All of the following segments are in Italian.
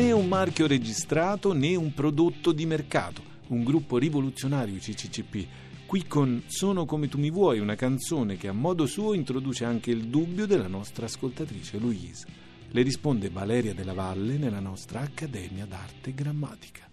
né un marchio registrato né un prodotto di mercato, un gruppo rivoluzionario CCCP. Qui con Sono come tu mi vuoi, una canzone che a modo suo introduce anche il dubbio della nostra ascoltatrice Louise. Le risponde Valeria della Valle nella nostra Accademia d'Arte Grammatica.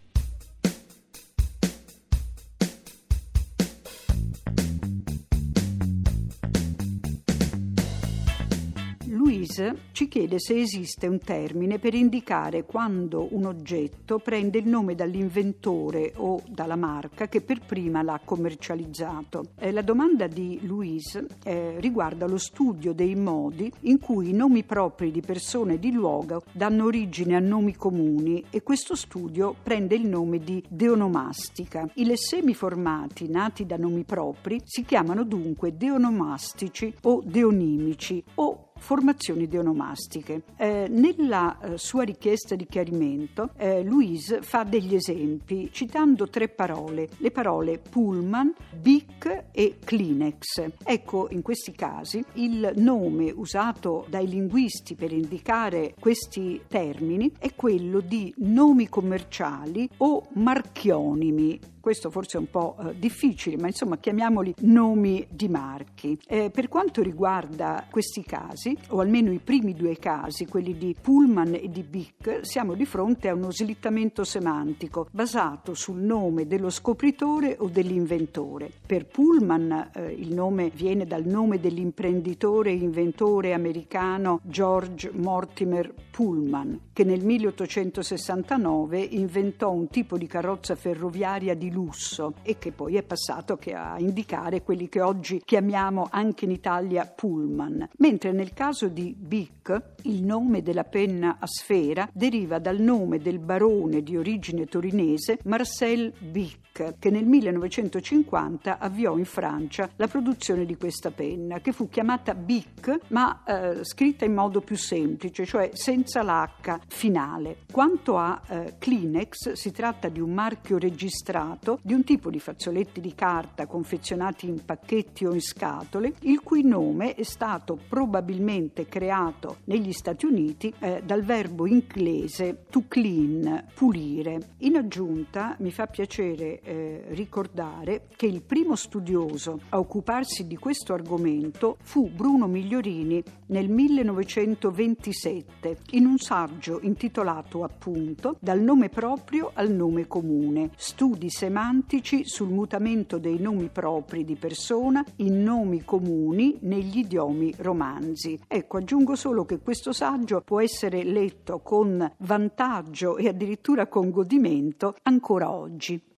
Louise ci chiede se esiste un termine per indicare quando un oggetto prende il nome dall'inventore o dalla marca che per prima l'ha commercializzato. Eh, la domanda di Louise eh, riguarda lo studio dei modi in cui i nomi propri di persone e di luogo danno origine a nomi comuni e questo studio prende il nome di deonomastica. I lessemi formati nati da nomi propri si chiamano dunque deonomastici o deonimici o formazioni deonomastiche. Eh, nella eh, sua richiesta di chiarimento, eh, Louise fa degli esempi citando tre parole, le parole Pullman, Bic e Kleenex. Ecco, in questi casi il nome usato dai linguisti per indicare questi termini è quello di nomi commerciali o marchionimi questo forse è un po' eh, difficile, ma insomma chiamiamoli nomi di marchi. Eh, per quanto riguarda questi casi, o almeno i primi due casi, quelli di Pullman e di Bic, siamo di fronte a uno slittamento semantico basato sul nome dello scopritore o dell'inventore. Per Pullman eh, il nome viene dal nome dell'imprenditore e inventore americano George Mortimer Pullman, che nel 1869 inventò un tipo di carrozza ferroviaria di lusso e che poi è passato a indicare quelli che oggi chiamiamo anche in Italia pullman. Mentre nel caso di Bic il nome della penna a sfera deriva dal nome del barone di origine torinese Marcel Bic, che nel 1950 avviò in Francia la produzione di questa penna, che fu chiamata Bic ma eh, scritta in modo più semplice, cioè senza l'H finale. Quanto a eh, Kleenex, si tratta di un marchio registrato tratto di un tipo di fazzoletti di carta confezionati in pacchetti o in scatole, il cui nome è stato probabilmente creato negli Stati Uniti eh, dal verbo inglese to clean, pulire. In aggiunta mi fa piacere eh, ricordare che il primo studioso a occuparsi di questo argomento fu Bruno Migliorini nel 1927 in un saggio intitolato appunto Dal nome proprio al nome comune, studi semantici semantici sul mutamento dei nomi propri di persona in nomi comuni negli idiomi romanzi. Ecco, aggiungo solo che questo saggio può essere letto con vantaggio e addirittura con godimento ancora oggi.